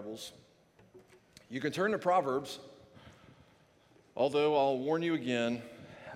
Bibles, you can turn to Proverbs, although I'll warn you again,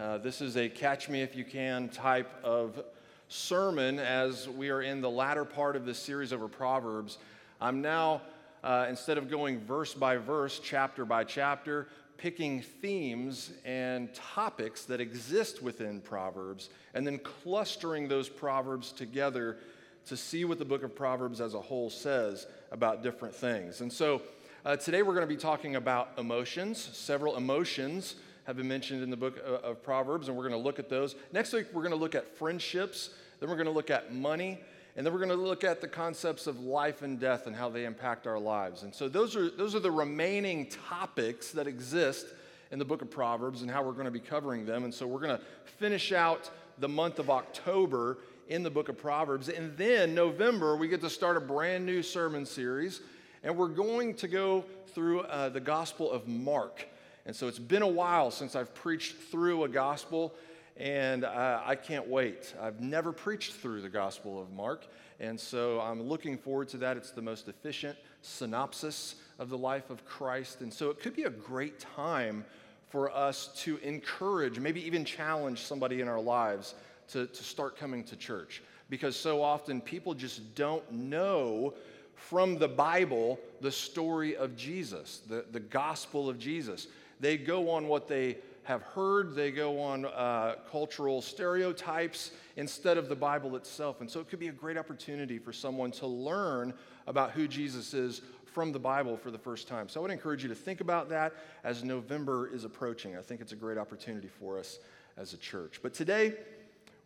uh, this is a catch me if you can type of sermon as we are in the latter part of this series over Proverbs. I'm now, uh, instead of going verse by verse, chapter by chapter, picking themes and topics that exist within Proverbs and then clustering those Proverbs together to see what the book of Proverbs as a whole says about different things. And so uh, today we're going to be talking about emotions. Several emotions have been mentioned in the book of, of Proverbs, and we're going to look at those. Next week, we're going to look at friendships, then we're going to look at money. And then we're going to look at the concepts of life and death and how they impact our lives. And so those are, those are the remaining topics that exist in the book of Proverbs and how we're going to be covering them. And so we're going to finish out the month of October in the book of Proverbs. And then November, we get to start a brand new sermon series. And we're going to go through uh, the Gospel of Mark. And so it's been a while since I've preached through a gospel and uh, I can't wait. I've never preached through the Gospel of Mark, and so I'm looking forward to that. It's the most efficient synopsis of the life of Christ, and so it could be a great time for us to encourage, maybe even challenge somebody in our lives to, to start coming to church. Because so often people just don't know from the Bible the story of Jesus, the, the gospel of Jesus. They go on what they have heard, they go on uh, cultural stereotypes instead of the Bible itself. And so it could be a great opportunity for someone to learn about who Jesus is from the Bible for the first time. So I would encourage you to think about that as November is approaching. I think it's a great opportunity for us as a church. But today,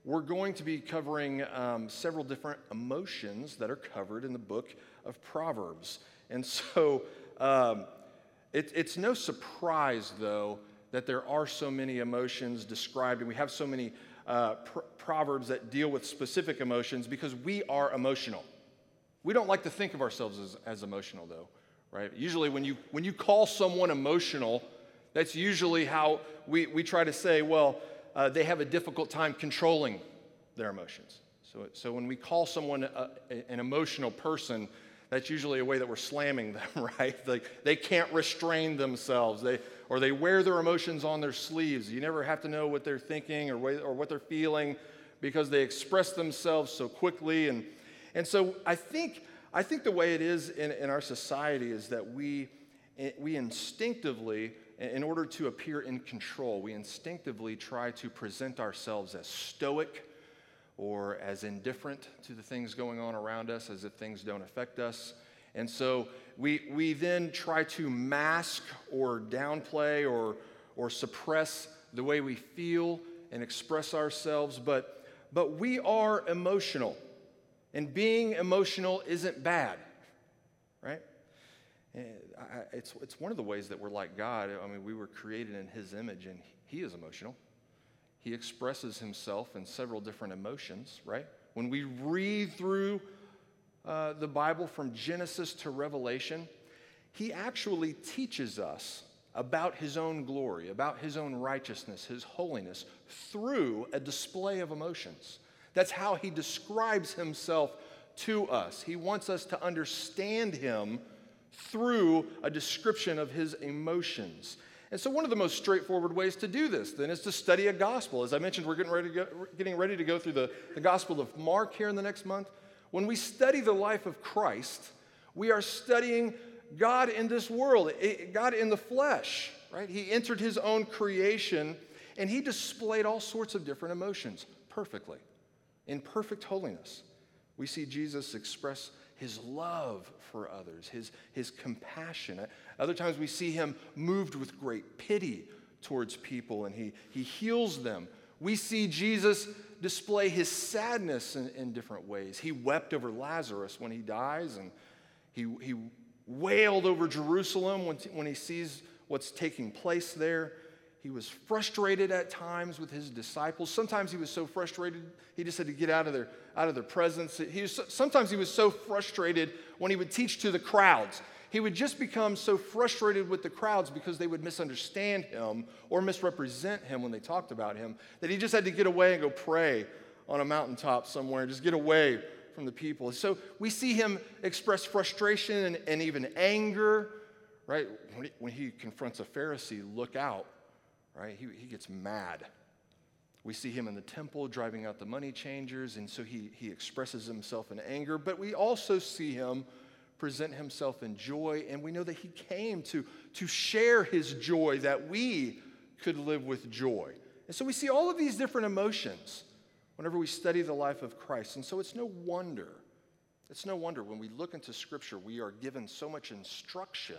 we're going to be covering um, several different emotions that are covered in the book of Proverbs. And so um, it, it's no surprise, though, that there are so many emotions described, and we have so many uh, pr- proverbs that deal with specific emotions because we are emotional. We don't like to think of ourselves as, as emotional, though, right? Usually, when you, when you call someone emotional, that's usually how we, we try to say, well, uh, they have a difficult time controlling their emotions. So, so when we call someone a, an emotional person, that's usually a way that we're slamming them, right? Like they can't restrain themselves. They, or they wear their emotions on their sleeves. You never have to know what they're thinking or, or what they're feeling because they express themselves so quickly. And, and so I think, I think the way it is in, in our society is that we, we instinctively, in order to appear in control, we instinctively try to present ourselves as stoic or as indifferent to the things going on around us as if things don't affect us. And so we, we then try to mask or downplay or, or suppress the way we feel and express ourselves, but, but we are emotional. And being emotional isn't bad, right? Eh, It's, it's one of the ways that we're like God. I mean, we were created in His image, and He is emotional. He expresses Himself in several different emotions, right? When we read through uh, the Bible from Genesis to Revelation, he actually teaches us about his own glory, about his own righteousness, his holiness, through a display of emotions. That's how he describes himself to us. He wants us to understand him through a description of his emotions. And so, one of the most straightforward ways to do this then is to study a gospel. As I mentioned, we're getting ready to go, getting ready to go through the, the Gospel of Mark here in the next month. When we study the life of Christ, we are studying God in this world, God in the flesh, right? He entered his own creation and he displayed all sorts of different emotions perfectly, in perfect holiness. We see Jesus express his love for others, his, his compassion. Other times we see him moved with great pity towards people and he, he heals them. We see Jesus display his sadness in, in different ways. He wept over Lazarus when he dies, and he, he wailed over Jerusalem when, when he sees what's taking place there. He was frustrated at times with his disciples. Sometimes he was so frustrated he just had to get out of their, out of their presence. He was, sometimes he was so frustrated when he would teach to the crowds he would just become so frustrated with the crowds because they would misunderstand him or misrepresent him when they talked about him that he just had to get away and go pray on a mountaintop somewhere, just get away from the people. So we see him express frustration and, and even anger, right? When he, when he, confronts a Pharisee, look out, right? He, he gets mad. We see him in the temple driving out the money changers, and so he, he expresses himself in anger. But we also see him present himself in joy, and we know that he came to, to share his joy, that we could live with joy. And so we see all of these different emotions whenever we study the life of Christ. And so it's no wonder, it's no wonder when we look into Scripture, we are given so much instruction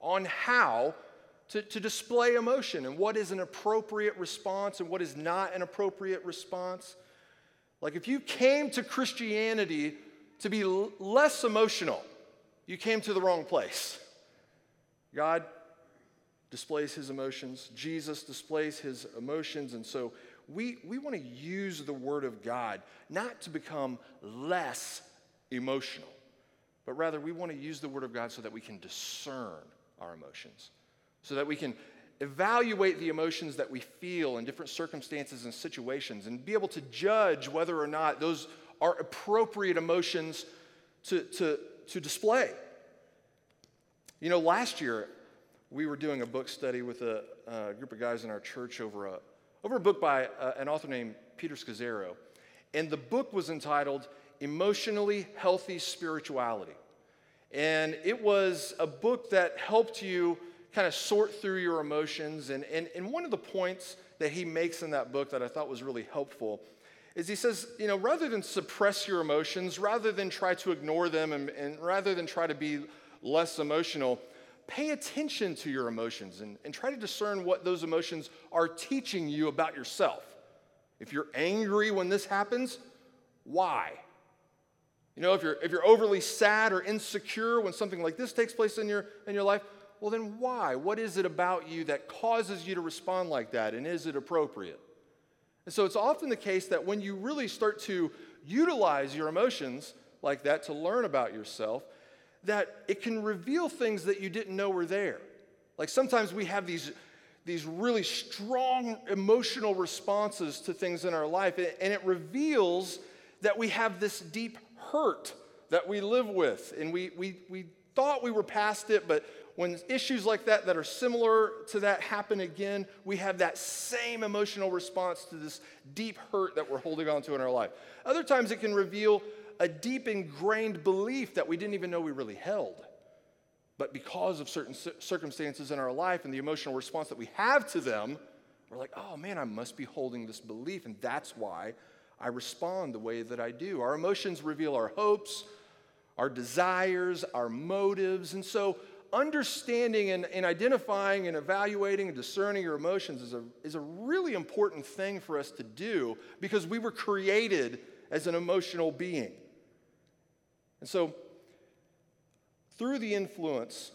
on how to, to display emotion and what is an appropriate response and what is not an appropriate response. Like if you came to Christianity to be l- less emotional, you came to the wrong place. God displays his emotions, Jesus displays his emotions, and so we, we want to use the Word of God not to become less emotional, but rather we want to use the Word of God so that we can discern our emotions, so that we can evaluate the emotions that we feel in different circumstances and situations and be able to judge whether or not those are appropriate emotions to, to, to display. You know, last year we were doing a book study with a, a group of guys in our church over a, over a book by uh, an author named Peter Scazzero. And the book was entitled Emotionally Healthy Spirituality. And it was a book that helped you kind of sort through your emotions. And, and, and one of the points that he makes in that book that I thought was really helpful is he says, you know, rather than suppress your emotions, rather than try to ignore them, and, and rather than try to be less emotional, pay attention to your emotions and, and try to discern what those emotions are teaching you about yourself. If you're angry when this happens, why? You know, if you're, if you're overly sad or insecure when something like this takes place in your, in your life, well, then why? What is it about you that causes you to respond like that? And is it appropriate? And so it's often the case that when you really start to utilize your emotions like that to learn about yourself, that it can reveal things that you didn't know were there. Like sometimes we have these, these really strong emotional responses to things in our life, and it reveals that we have this deep hurt that we live with. And we, we, we thought we were past it, but when issues like that that are similar to that happen again, we have that same emotional response to this deep hurt that we're holding on to in our life. Other times it can reveal a deep ingrained belief that we didn't even know we really held. But because of certain circumstances in our life and the emotional response that we have to them, we're like, oh man, I must be holding this belief. And that's why I respond the way that I do. Our emotions reveal our hopes, our desires, our motives. And so, understanding and, and identifying and evaluating and discerning your emotions is a, is a really important thing for us to do because we were created as an emotional being. And so, through the influence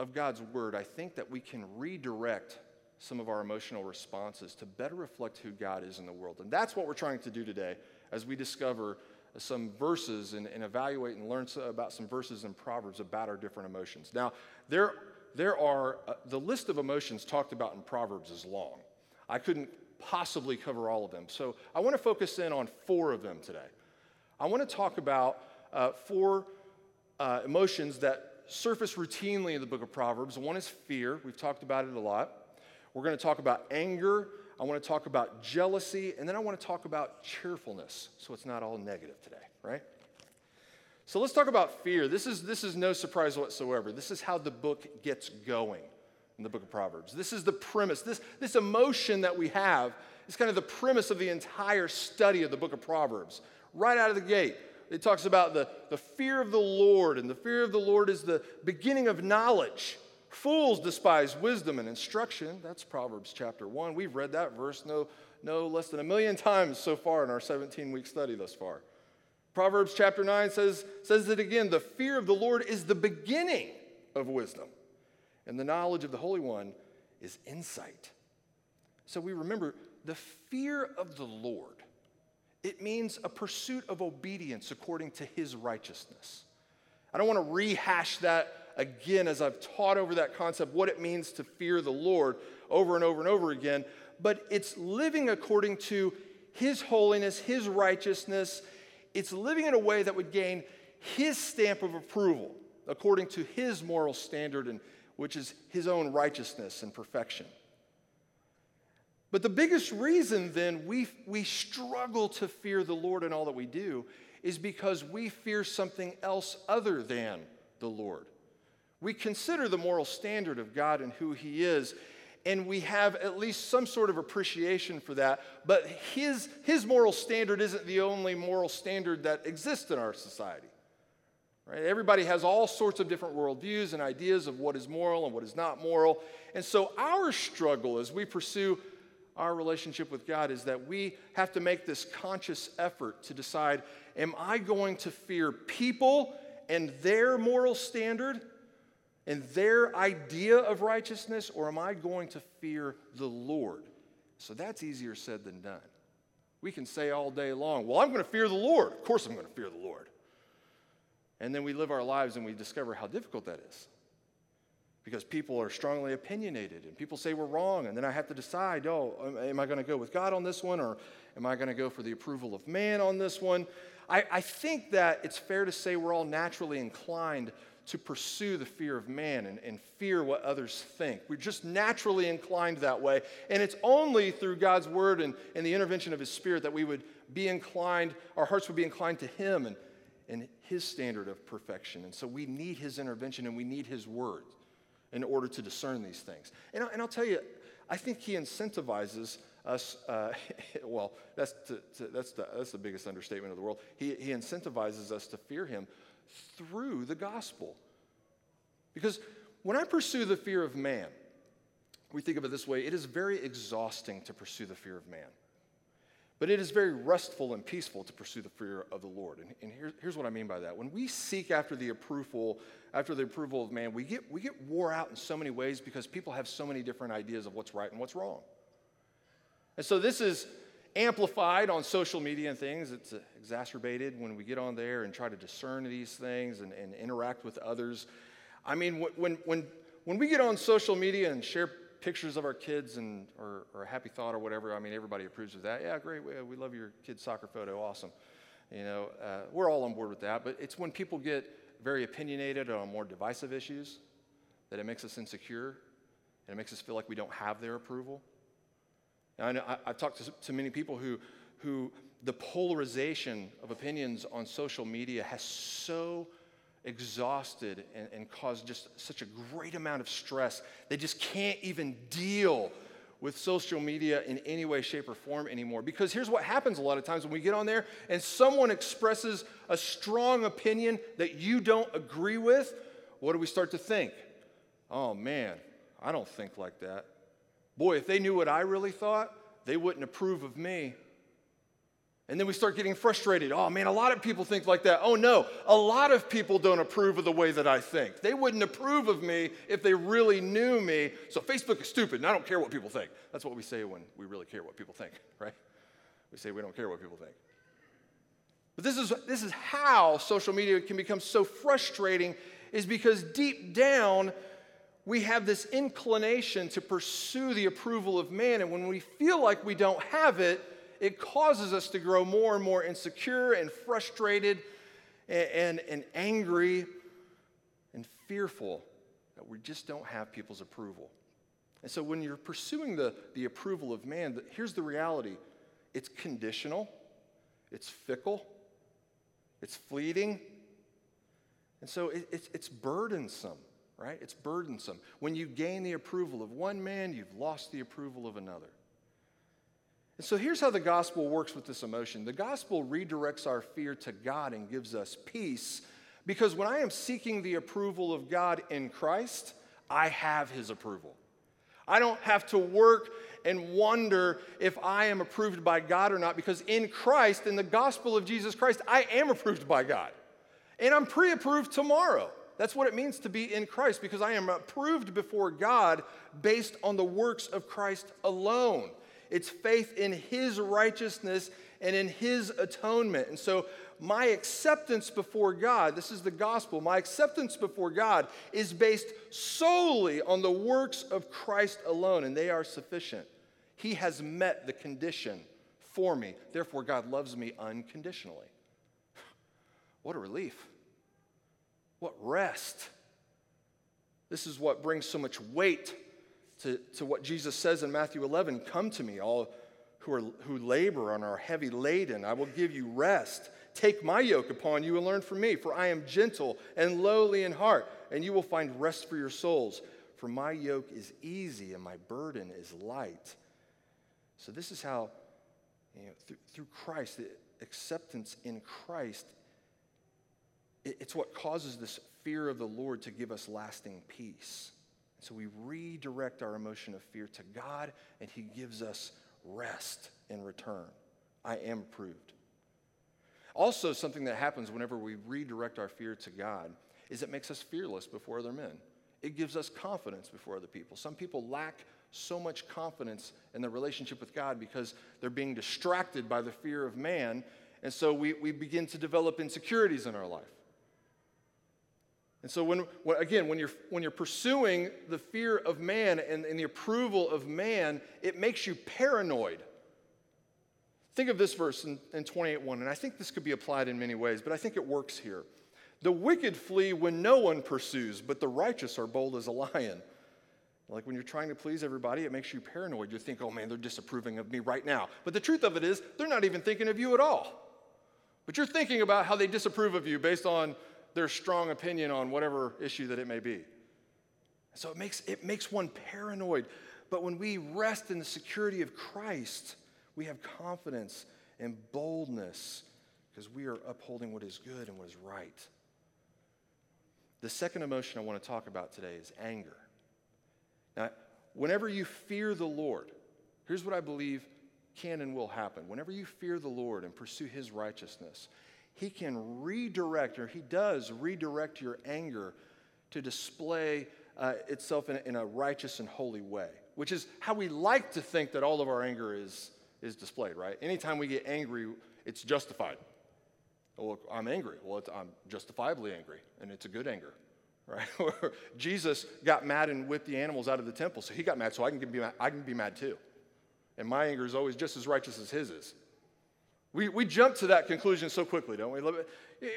of God's word, I think that we can redirect some of our emotional responses to better reflect who God is in the world. And that's what we're trying to do today as we discover some verses and, and evaluate and learn about some verses in Proverbs about our different emotions. Now, there, there are, uh, the list of emotions talked about in Proverbs is long. I couldn't possibly cover all of them. So I want to focus in on four of them today. I want to talk about uh, four uh, emotions that surface routinely in the book of Proverbs. One is fear. We've talked about it a lot. We're going to talk about anger. I want to talk about jealousy. And then I want to talk about cheerfulness. So it's not all negative today, right? So let's talk about fear. This is, this is no surprise whatsoever. This is how the book gets going in the book of Proverbs. This is the premise. This, this emotion that we have is kind of the premise of the entire study of the book of Proverbs. Right out of the gate, it talks about the, the fear of the Lord, and the fear of the Lord is the beginning of knowledge. Fools despise wisdom and instruction. That's Proverbs chapter 1. We've read that verse no, no less than a million times so far in our 17 week study thus far. Proverbs chapter 9 says, says it again the fear of the Lord is the beginning of wisdom, and the knowledge of the Holy One is insight. So we remember the fear of the Lord it means a pursuit of obedience according to his righteousness. I don't want to rehash that again as I've taught over that concept, what it means to fear the Lord over and over and over again, but it's living according to his holiness, his righteousness, it's living in a way that would gain his stamp of approval according to his moral standard, and, which is his own righteousness and perfection. But the biggest reason then we, we struggle to fear the Lord in all that we do is because we fear something else other than the Lord. We consider the moral standard of God and who He is, and we have at least some sort of appreciation for that. But His, his moral standard isn't the only moral standard that exists in our society. Right? Everybody has all sorts of different worldviews and ideas of what is moral and what is not moral. And so, our struggle as we pursue our relationship with God is that we have to make this conscious effort to decide am I going to fear people and their moral standard and their idea of righteousness, or am I going to fear the Lord? So that's easier said than done. We can say all day long, well, I'm going to fear the Lord. Of course, I'm going to fear the Lord. And then we live our lives and we discover how difficult that is because people are strongly opinionated and people say we're wrong and then i have to decide oh am i going to go with god on this one or am i going to go for the approval of man on this one I, I, think that it's fair to say we're all naturally inclined to pursue the fear of man and, and fear what others think we're just naturally inclined that way and it's only through god's word and, and the intervention of his spirit that we would be inclined our hearts would be inclined to him and, and his standard of perfection and so we need his intervention and we need his word in order to discern these things. And, I, and I'll tell you, I think he incentivizes us, uh, well, that's, to, to, that's, the, that's the biggest understatement of the world. He, he incentivizes us to fear him through the gospel. Because when I pursue the fear of man, we think of it this way it is very exhausting to pursue the fear of man. But it is very restful and peaceful to pursue the fear of the Lord. And, and here, here's what I mean by that. When we seek after the approval, after the approval of man, we get, we get wore out in so many ways because people have so many different ideas of what's right and what's wrong. And so this is amplified on social media and things. It's exacerbated when we get on there and try to discern these things and, and interact with others. I mean, when, when, when we get on social media and share pictures of our kids and or, or, a happy thought or whatever. I mean, everybody approves of that. Yeah, great. We, we love your kid's soccer photo. Awesome. You know, uh, we're all on board with that. But it's when people get very opinionated on more divisive issues that it makes us insecure and it makes us feel like we don't have their approval. Now, I know, I, have talked to, to many people who, who the polarization of opinions on social media has so exhausted and, and caused just such a great amount of stress. They just can't even deal with social media in any way, shape, or form anymore. Because here's what happens a lot of times when we get on there and someone expresses a strong opinion that you don't agree with, what do we start to think? Oh man, I don't think like that. Boy, if they knew what I really thought, they wouldn't approve of me. And then we start getting frustrated. Oh man, a lot of people think like that. Oh no, a lot of people don't approve of the way that I think. They wouldn't approve of me if they really knew me. So Facebook is stupid and I don't care what people think. That's what we say when we really care what people think, right? We say we don't care what people think. But this is, this is how social media can become so frustrating, is because deep down, we have this inclination to pursue the approval of man. And when we feel like we don't have it, it causes us to grow more and more insecure and frustrated and, and, and angry and fearful that we just don't have people's approval. And so when you're pursuing the, the approval of man, here's the reality it's conditional, it's fickle, it's fleeting, and so it, it's, it's burdensome, right? It's burdensome. When you gain the approval of one man, you've lost the approval of another. And so here's how the gospel works with this emotion the gospel redirects our fear to God and gives us peace because when I am seeking the approval of God in Christ, I have his approval. I don't have to work and wonder if I am approved by God or not because in Christ, in the gospel of Jesus Christ, I am approved by God. And I'm pre approved tomorrow. That's what it means to be in Christ because I am approved before God based on the works of Christ alone. It's faith in His righteousness and in His atonement. And so, my acceptance before God, this is the gospel, my acceptance before God is based solely on the works of Christ alone, and they are sufficient. He has met the condition for me. Therefore, God loves me unconditionally. What a relief. What rest. This is what brings so much weight to, to what Jesus says in Matthew 11 Come to me, all who, are, who labor and are heavy laden. I will give you rest. Take my yoke upon you and learn from me, for I am gentle and lowly in heart, and you will find rest for your souls. For my yoke is easy and my burden is light. So, this is how, you know, through, through Christ, the acceptance in Christ, it's what causes this fear of the Lord to give us lasting peace. So, we redirect our emotion of fear to God, and He gives us rest in return. I am approved. Also, something that happens whenever we redirect our fear to God is it makes us fearless before other men. It gives us confidence before other people. Some people lack so much confidence in their relationship with God because they're being distracted by the fear of man. And so we, we begin to develop insecurities in our life. And so, when, when, again, when you're, when you're pursuing the fear of man and, and the approval of man, it makes you paranoid. Think of this verse in, in 28.1, and I think this could be applied in many ways, but I think it works here. The wicked flee when no one pursues, but the righteous are bold as a lion. Like when you're trying to please everybody, it makes you paranoid. You think, oh man, they're disapproving of me right now. But the truth of it is, they're not even thinking of you at all. But you're thinking about how they disapprove of you based on their strong opinion on whatever issue that it may be. So it makes, it makes one paranoid. But when we rest in the security of Christ, we have confidence and boldness because we are upholding what is good and what is right. The second emotion I want to talk about today is anger. Now, whenever you fear the Lord, here's what I believe can and will happen. Whenever you fear the Lord and pursue his righteousness, he can redirect, or he does redirect your anger to display uh, itself in, in a righteous and holy way, which is how we like to think that all of our anger is, is displayed, right? Anytime we get angry, it's justified. Well, I'm angry. Well, I'm justifiably angry, and it's a good anger, right? Jesus got mad and whipped the animals out of the temple, so he got mad, so I can be mad, I can be mad too. And my anger is always just as righteous as his is. We, we jump to that conclusion so quickly, don't we?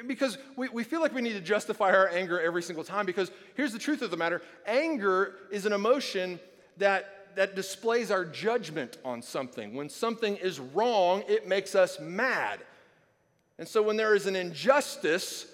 Because we, we feel like we need to justify our anger every single time. Because here's the truth of the matter anger is an emotion that, that displays our judgment on something. When something is wrong, it makes us mad. And so when there is an injustice,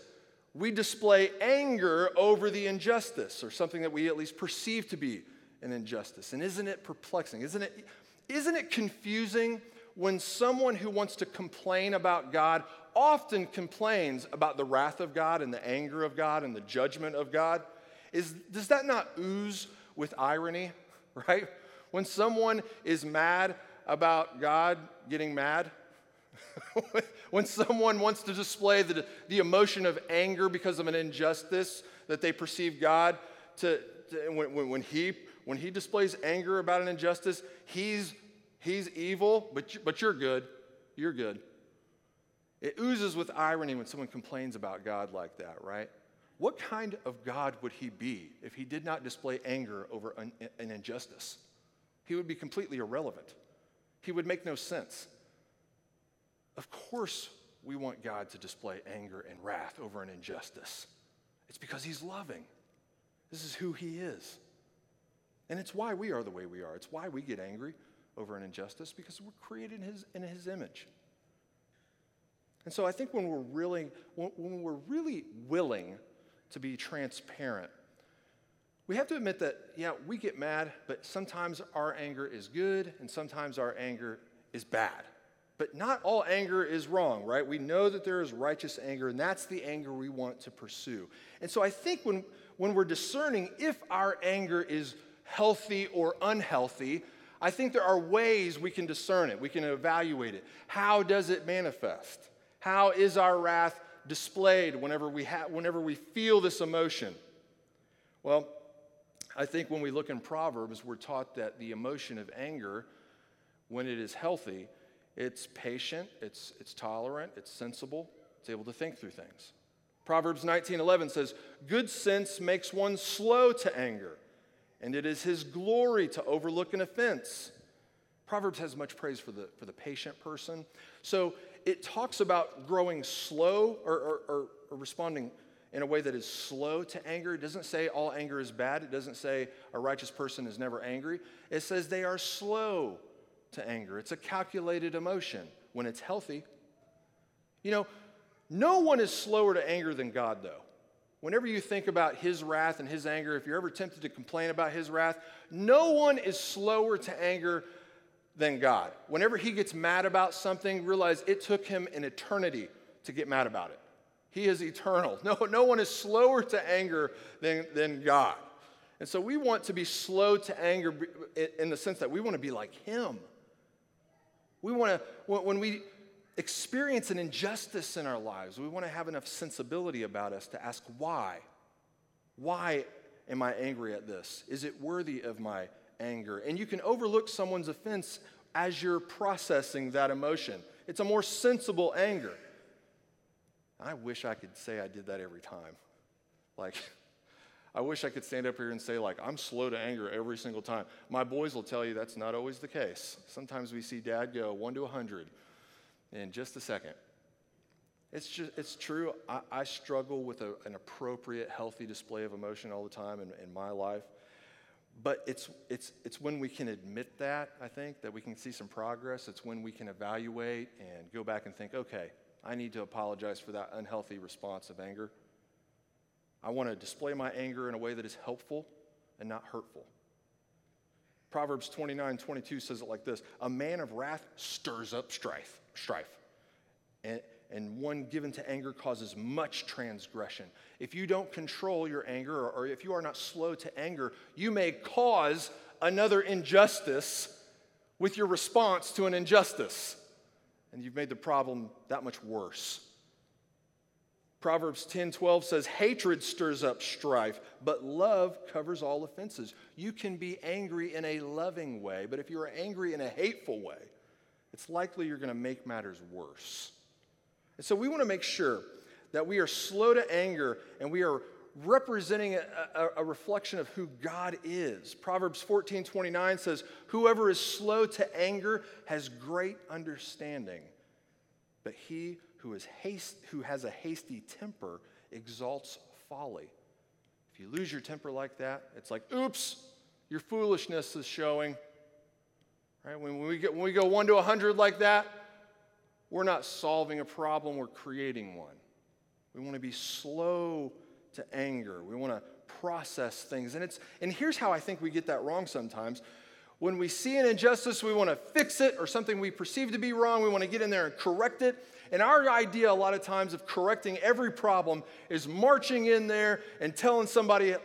we display anger over the injustice or something that we at least perceive to be an injustice. And isn't it perplexing? Isn't it, isn't it confusing when someone who wants to complain about God often complains about the wrath of God and the anger of God and the judgment of God, is, does that not ooze with irony, right? When someone is mad about God getting mad, when someone wants to display the, the emotion of anger because of an injustice that they perceive God to, to when, when, he, when he displays anger about an injustice, he's He's evil, but, but you're good. You're good. It oozes with irony when someone complains about God like that, right? What kind of God would he be if he did not display anger over an, an injustice? He would be completely irrelevant. He would make no sense. Of course, we want God to display anger and wrath over an injustice. It's because he's loving. This is who he is. And it's why we are the way we are. It's why we get angry over an injustice because we're created in his, in his image. And so I think when we're really, when, when we're really willing to be transparent, we have to admit that, yeah, we get mad, but sometimes our anger is good and sometimes our anger is bad. But not all anger is wrong, right? We know that there is righteous anger, and that's the anger we want to pursue. And so I think when, when we're discerning if our anger is healthy or unhealthy, I think there are ways we can discern it, we can evaluate it. How does it manifest? How is our wrath displayed whenever we, ha- whenever we feel this emotion? Well, I think when we look in Proverbs, we're taught that the emotion of anger, when it is healthy, it's patient, it's, it's tolerant, it's sensible, it's able to think through things. Proverbs 19:11 says, "Good sense makes one slow to anger, and it is his glory to overlook an offense. Proverbs has much praise for the, for the patient person. So it talks about growing slow or, or, or, or responding in a way that is slow to anger. It doesn't say all anger is bad. It doesn't say a righteous person is never angry. It says they are slow to anger. It's a calculated emotion when it's healthy. You know, no one is slower to anger than God, though. Whenever you think about his wrath and his anger, if you're ever tempted to complain about his wrath, no one is slower to anger than God. Whenever he gets mad about something, realize it took him an eternity to get mad about it. He is eternal. No, no one is slower to anger than, than God. And so we want to be slow to anger in the sense that we want to be like him. We want to, when we experience an injustice in our lives, we want to have enough sensibility about us to ask why. Why am I angry at this? Is it worthy of my anger? And you can overlook someone's offense as you're processing that emotion. It's a more sensible anger. I wish I could say I did that every time. Like, I wish I could stand up here and say, like, I'm slow to anger every single time. My boys will tell you that's not always the case. Sometimes we see dad go one to a 100 in just a second. It's, just, it's true. I, I struggle with a, an appropriate, healthy display of emotion all the time in, in my life. But it's, it's, it's when we can admit that, I think, that we can see some progress. It's when we can evaluate and go back and think, okay, I need to apologize for that unhealthy response of anger. I want to display my anger in a way that is helpful and not hurtful. Proverbs 29 22 says it like this A man of wrath stirs up strife, strife. And, and one given to anger causes much transgression. If you don't control your anger, or, or if you are not slow to anger, you may cause another injustice with your response to an injustice and you've made the problem that much worse. Proverbs 10 12 says, Hatred stirs up strife, but love covers all offenses. You can be angry in a loving way, but if you're angry in a hateful way, it's likely you're going to make matters worse. And so we want to make sure that we are slow to anger and we are representing a, a, a, reflection of who God is. Proverbs 14 29 says, Whoever is slow to anger has great understanding, but he who, is haste, who has a hasty temper exalts folly. If you lose your temper like that, it's like, oops, your foolishness is showing. Right? When we, get, when we go 1 to 100 like that, we're not solving a problem, we're creating one. We want to be slow to anger. We want to process things. And, it's, and here's how I think we get that wrong sometimes. When we see an injustice, we want to fix it or something we perceive to be wrong. We want to get in there and correct it. And our idea, a lot of times, of correcting every problem is marching in there and telling somebody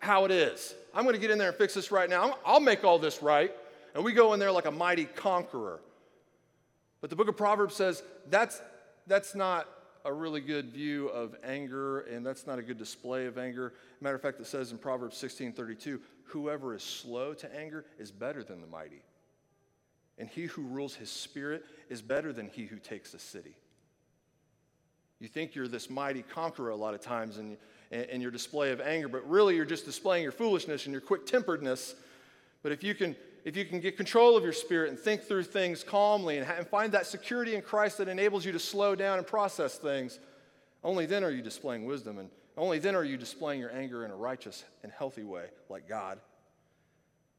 how it is. I'm going to get in there and fix this right now. I'll make all this right. And we go in there like a mighty conqueror. But the book of Proverbs says that's, that's not a really good view of anger, and that's not a good display of anger. Matter of fact, it says in Proverbs 16 32, whoever is slow to anger is better than the mighty. And he who rules his spirit is better than he who takes a city. You think you're this mighty conqueror a lot of times in, in your display of anger, but really you're just displaying your foolishness and your quick temperedness. But if you can if you can get control of your spirit and think through things calmly and, and find that security in Christ that enables you to slow down and process things, only then are you displaying wisdom and only then are you displaying your anger in a righteous and healthy way like God.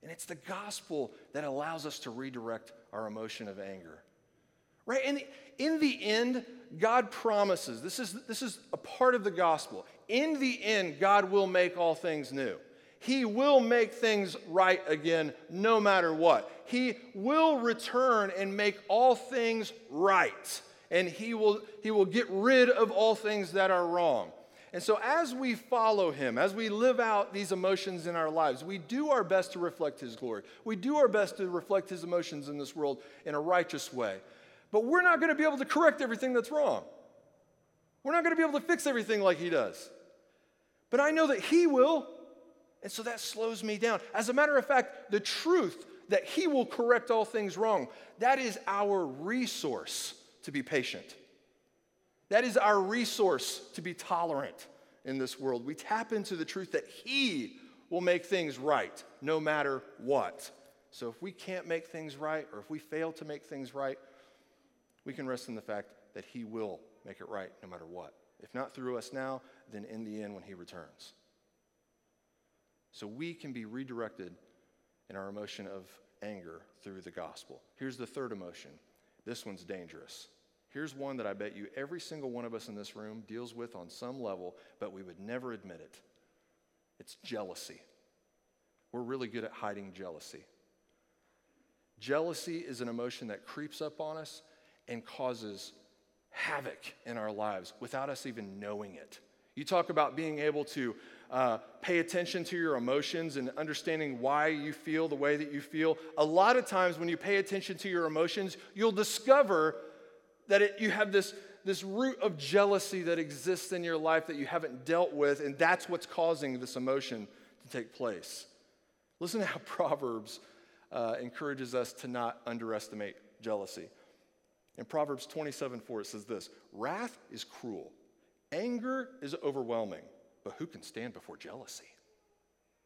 And it's the gospel that allows us to redirect our emotion of anger. Right? And in the end, God promises this is, this is a part of the gospel. In the end, God will make all things new. He will make things right again no matter what. He will return and make all things right. And he will, he will get rid of all things that are wrong. And so, as we follow him, as we live out these emotions in our lives, we do our best to reflect his glory. We do our best to reflect his emotions in this world in a righteous way. But we're not going to be able to correct everything that's wrong. We're not going to be able to fix everything like he does. But I know that he will. And so that slows me down. As a matter of fact, the truth that He will correct all things wrong, that is our resource to be patient. That is our resource to be tolerant in this world. We tap into the truth that He will make things right no matter what. So if we can't make things right, or if we fail to make things right, we can rest in the fact that He will make it right no matter what. If not through us now, then in the end when He returns. So we can be redirected in our emotion of anger through the gospel. Here's the third emotion. This one's dangerous. Here's one that I bet you every single one of us in this room deals with on some level, but we would never admit it. It's jealousy. We're really good at hiding jealousy. Jealousy is an emotion that creeps up on us and causes havoc in our lives without us even knowing it. You talk about being able to uh, pay attention to your emotions and understanding why you feel the way that you feel. A lot of times, when you pay attention to your emotions, you'll discover that it, you have this, this root of jealousy that exists in your life that you haven't dealt with, and that's what's causing this emotion to take place. Listen to how Proverbs uh, encourages us to not underestimate jealousy. In Proverbs 27 4, it says this Wrath is cruel, anger is overwhelming, but who can stand before jealousy?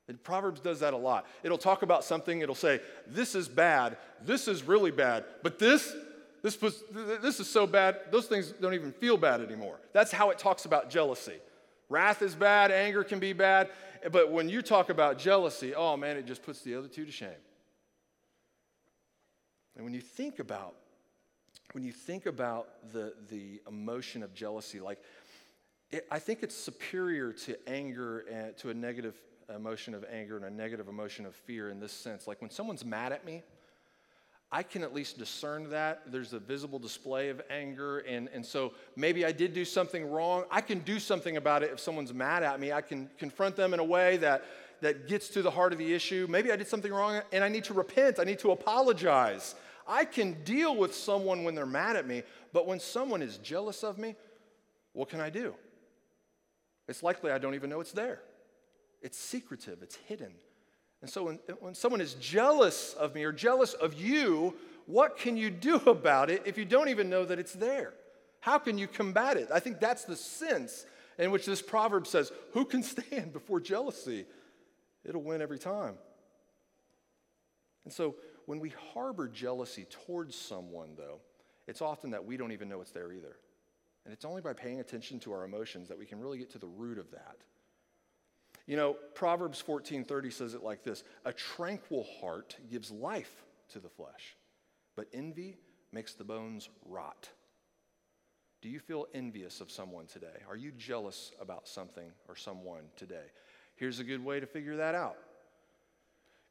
And Proverbs does that a lot. It'll talk about something, it'll say, This is bad, this is really bad, but this, this, was, this is so bad, those things don't even feel bad anymore. That's how it talks about jealousy. Wrath is bad, anger can be bad, but when you talk about jealousy, oh man, it just puts the other two to shame. And when you think about when you think about the, the emotion of jealousy, like it, I think it's superior to anger and to a negative emotion of anger and a negative emotion of fear in this sense. Like when someone's mad at me, I can at least discern that. There's a visible display of anger. And, and so maybe I did do something wrong. I can do something about it if someone's mad at me. I can confront them in a way that, that gets to the heart of the issue. Maybe I did something wrong and I need to repent. I need to apologize. I can deal with someone when they're mad at me, but when someone is jealous of me, what can I do? It's likely I don't even know it's there. It's secretive, it's hidden. And so when, when someone is jealous of me or jealous of you, what can you do about it if you don't even know that it's there? How can you combat it? I think that's the sense in which this proverb says, Who can stand before jealousy? It'll win every time. And so when we harbor jealousy towards someone, though, it's often that we don't even know it's there either. And it's only by paying attention to our emotions that we can really get to the root of that. You know, Proverbs 14:30 says it like this: "A tranquil heart gives life to the flesh, but envy makes the bones rot." Do you feel envious of someone today? Are you jealous about something or someone today? Here's a good way to figure that out.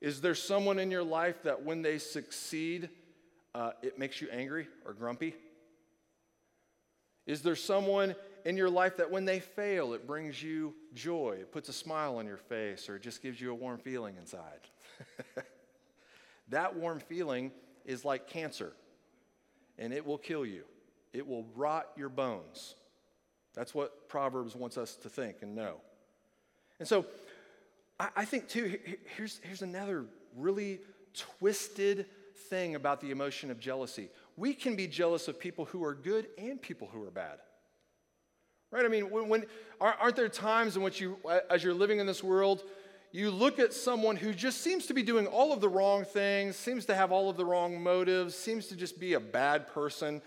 Is there someone in your life that when they succeed, uh, it makes you angry or grumpy? Is there someone in your life that when they fail, it brings you joy, it puts a smile on your face, or it just gives you a warm feeling inside. that warm feeling is like cancer, and it will kill you, it will rot your bones. That's what Proverbs wants us to think and know. And so I, I think, too, here's, here's another really twisted thing about the emotion of jealousy. We can be jealous of people who are good and people who are bad. Right? I mean, when, when, aren't there times in which you, as you're living in this world, you look at someone who just seems to be doing all of the wrong things, seems to have all of the wrong motives, seems to just be a bad person,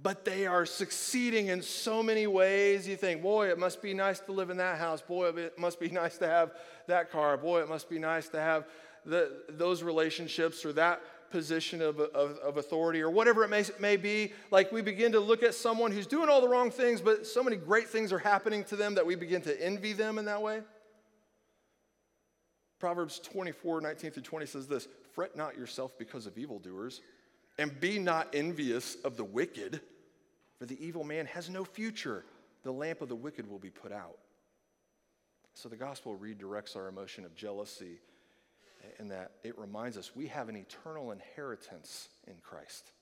but they are succeeding in so many ways. You think, boy, it must be nice to live in that house. Boy, it must be nice to have that car. Boy, it must be nice to have the, those relationships or that position of, of, of, authority or whatever it may, may be, like we begin to look at someone who's doing all the wrong things, but so many great things are happening to them that we begin to envy them in that way. Proverbs 24, 19 through 20 says this Fret not yourself because of evildoers, and be not envious of the wicked, for the evil man has no future. The lamp of the wicked will be put out. So the gospel redirects our emotion of jealousy in that it reminds us we have an eternal inheritance in Christ.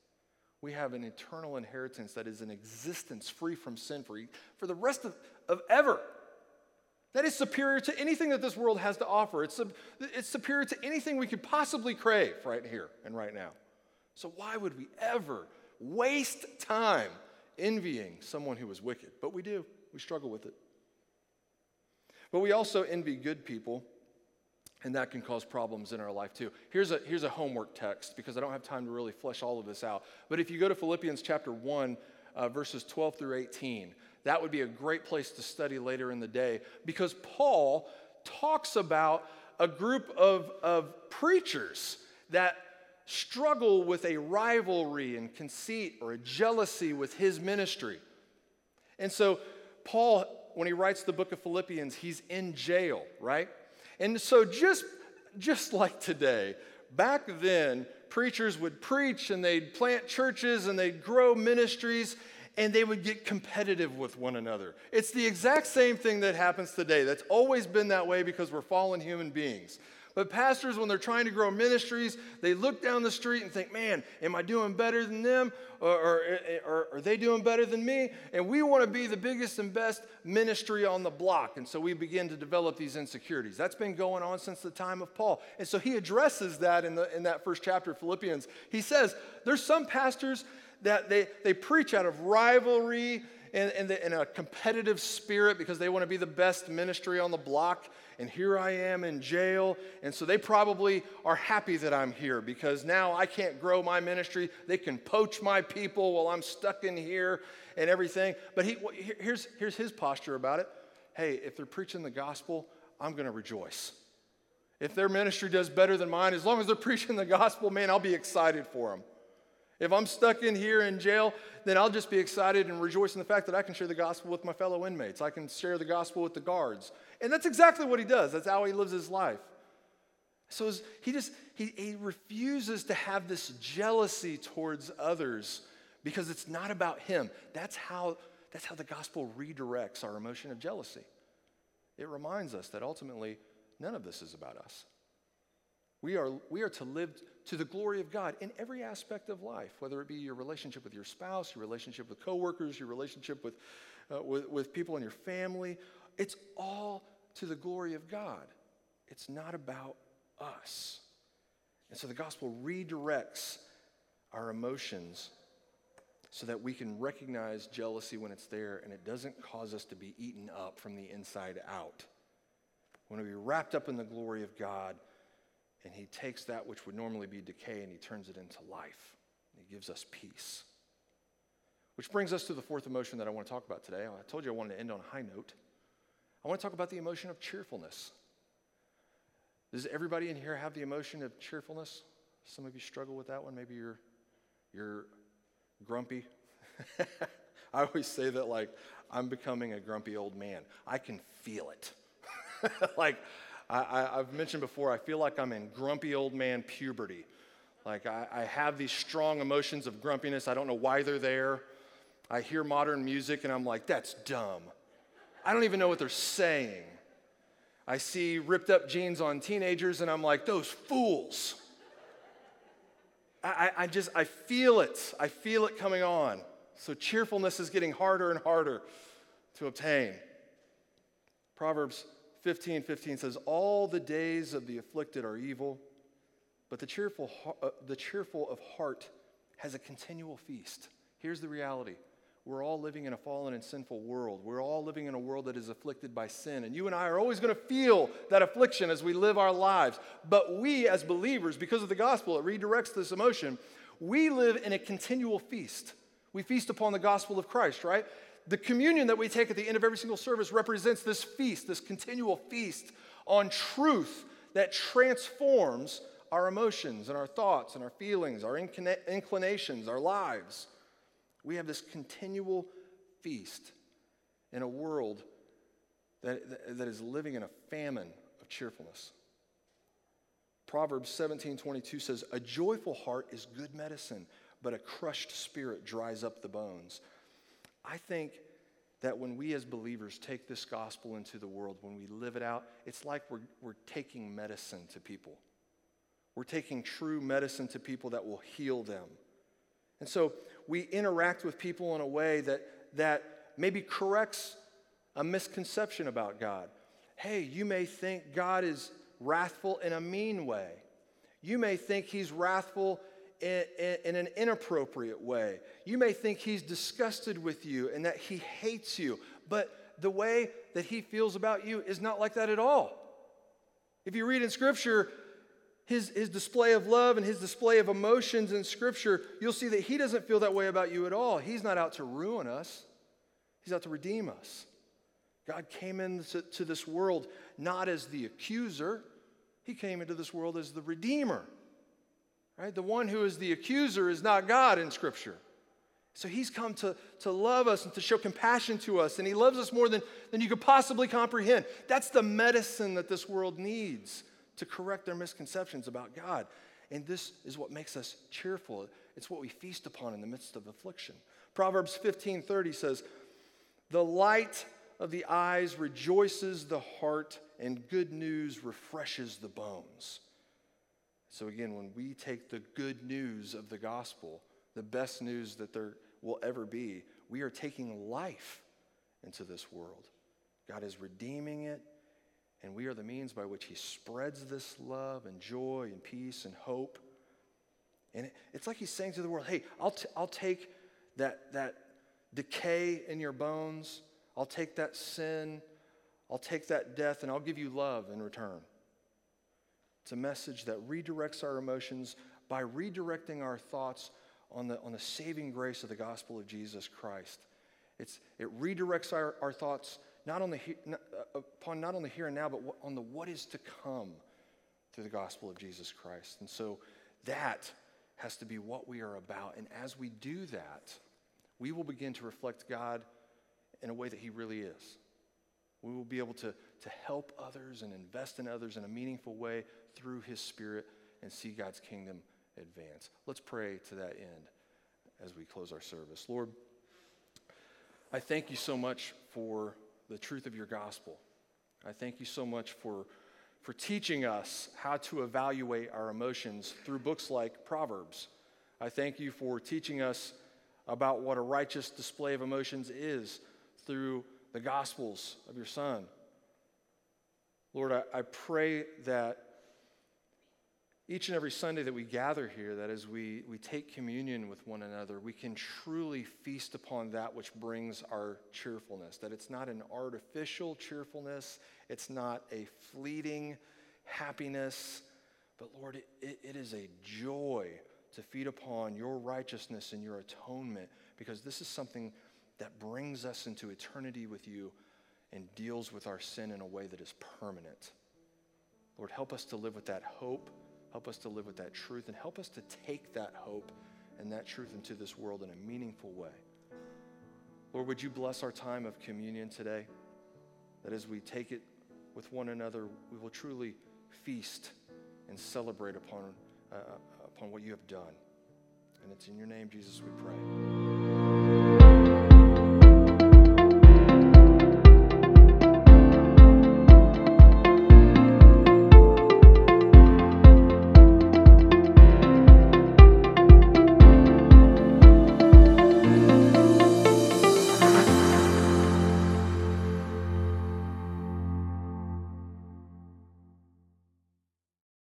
We have an eternal inheritance that is an existence free from sin for, for the rest of, of ever. That is superior to anything that this world has to offer. It's, it's superior to anything we could possibly crave right here and right now. So, why would we ever waste time envying someone who is wicked? But we do. We struggle with it. But we also envy good people And that can cause problems in our life too. Here's a, here's a homework text because I don't have time to really flesh all of this out. But if you go to Philippians chapter 1, uh, verses 12 through 18, that would be a great place to study later in the day because Paul talks about a group of, of preachers that struggle with a rivalry and conceit or a jealousy with his ministry. And so, Paul, when he writes the book of Philippians, he's in jail, right? And so, just, just like today, back then, preachers would preach and they'd plant churches and they'd grow ministries and they would get competitive with one another. It's the exact same thing that happens today. That's always been that way because we're fallen human beings. But pastors, when they're trying to grow ministries, they look down the street and think, man, am I doing better than them? Or, or, or, are they doing better than me? And we want to be the biggest and best ministry on the block. And so we begin to develop these insecurities. That's been going on since the time of Paul. And so he addresses that in, the, in that first chapter of Philippians. He says, there's some pastors that they, they preach out of rivalry the, and a competitive spirit because they want to be the best ministry on the block. And here I am in jail. And so they probably are happy that I'm here because now I can't grow my ministry. They can poach my people while I'm stuck in here and everything. But he, here's, here's his posture about it hey, if they're preaching the gospel, I'm going to rejoice. If their ministry does better than mine, as long as they're preaching the gospel, man, I'll be excited for them. If I'm stuck in here in jail, then I'll just be excited and rejoice in the fact that I can share the gospel with my fellow inmates. I can share the gospel with the guards. And that's exactly what he does. That's how he lives his life. So he just he, he refuses to have this jealousy towards others because it's not about him. That's how that's how the gospel redirects our emotion of jealousy. It reminds us that ultimately none of this is about us. We are, we are to live to the glory of God in every aspect of life, whether it be your relationship with your spouse, your relationship with coworkers, your relationship with, uh, with, with people in your family. It's all to the glory of God. It's not about us. And so the gospel redirects our emotions so that we can recognize jealousy when it's there and it doesn't cause us to be eaten up from the inside out. When we are wrapped up in the glory of God, and he takes that which would normally be decay and he turns it into life. He gives us peace. Which brings us to the fourth emotion that I want to talk about today. I told you I wanted to end on a high note. I want to talk about the emotion of cheerfulness. Does everybody in here have the emotion of cheerfulness? Some of you struggle with that one. Maybe you're, you're grumpy. I always say that like I'm becoming a grumpy old man. I can feel it. like I, have mentioned before, I feel like I'm in grumpy old man puberty. Like I, I have these strong emotions of grumpiness. I don't know why they're there. I hear modern music and I'm like, that's dumb. I don't even know what they're saying. I see ripped up jeans on teenagers and I'm like, those fools. I, I, just, I feel it. I feel it coming on. So cheerfulness is getting harder and harder to obtain. Proverbs 15 15 says, All the days of the afflicted are evil, but the cheerful, uh, the cheerful of heart has a continual feast. Here's the reality we're all living in a fallen and sinful world. We're all living in a world that is afflicted by sin. And you and I are always going to feel that affliction as we live our lives. But we, as believers, because of the gospel, it redirects this emotion. We live in a continual feast. We feast upon the gospel of Christ, right? The communion that we take at the end of every single service represents this feast, this continual feast on truth that transforms our emotions and our thoughts and our feelings, our inclinations, our lives. We have this continual feast in a world that, that is living in a famine of cheerfulness. Proverbs 17 22 says, A joyful heart is good medicine, but a crushed spirit dries up the bones. I think that when we as believers take this gospel into the world, when we live it out, it's like we're, we're taking medicine to people. We're taking true medicine to people that will heal them. And so we interact with people in a way that, that maybe corrects a misconception about God. Hey, you may think God is wrathful in a mean way. You may think he's wrathful in, an inappropriate way. You may think he's disgusted with you and that he hates you, but the way that he feels about you is not like that at all. If you read in Scripture, his, his display of love and his display of emotions in Scripture, you'll see that he doesn't feel that way about you at all. He's not out to ruin us, he's out to redeem us. God came into this world not as the accuser, he came into this world as the redeemer. Right? The one who is the accuser is not God in Scripture. So he's come to, to love us and to show compassion to us, and he loves us more than, than you could possibly comprehend. That's the medicine that this world needs to correct their misconceptions about God. And this is what makes us cheerful. It's what we feast upon in the midst of affliction. Proverbs 15:30 says, "The light of the eyes rejoices the heart, and good news refreshes the bones." So again, when we take the good news of the gospel, the best news that there will ever be. We are taking life into this world. God is redeeming it, and we are the means by which He spreads this love and joy and peace and hope. And it's like He's saying to the world, hey, I'll, t- I'll take that, that decay in your bones, I'll take that sin, I'll take that death, and I'll give you love in return. It's a message that redirects our emotions by redirecting our thoughts on the, on the saving grace of the gospel of Jesus Christ. It's, it redirects our, our thoughts not on the, not, uh, upon not only here and now, but on the what is to come through the gospel of Jesus Christ. And so that has to be what we are about. And as we do that, we will begin to reflect God in a way that He really is. We will be able to, to help others and invest in others in a meaningful way through His Spirit and see God's kingdom advance. Let's pray to that end as we close our service. Lord, I thank you so much for the truth of your gospel. I thank you so much for, for teaching us how to evaluate our emotions through books like Proverbs. I thank you for teaching us about what a righteous display of emotions is through the gospels of your Son. Lord, I, I pray that each and every Sunday that we gather here, that as we, we take communion with one another, we can truly feast upon that which brings our cheerfulness. That it's not an artificial cheerfulness, it's not a fleeting happiness, but Lord, it, it, it is a joy to feed upon your righteousness and your atonement because this is something that brings us into eternity with you and deals with our sin in a way that is permanent. Lord, help us to live with that hope Help us to live with that truth and help us to take that hope and that truth into this world in a meaningful way. Lord, would you bless our time of communion today? That as we take it with one another, we will truly feast and celebrate upon, uh, upon what you have done. And it's in your name, Jesus, we pray.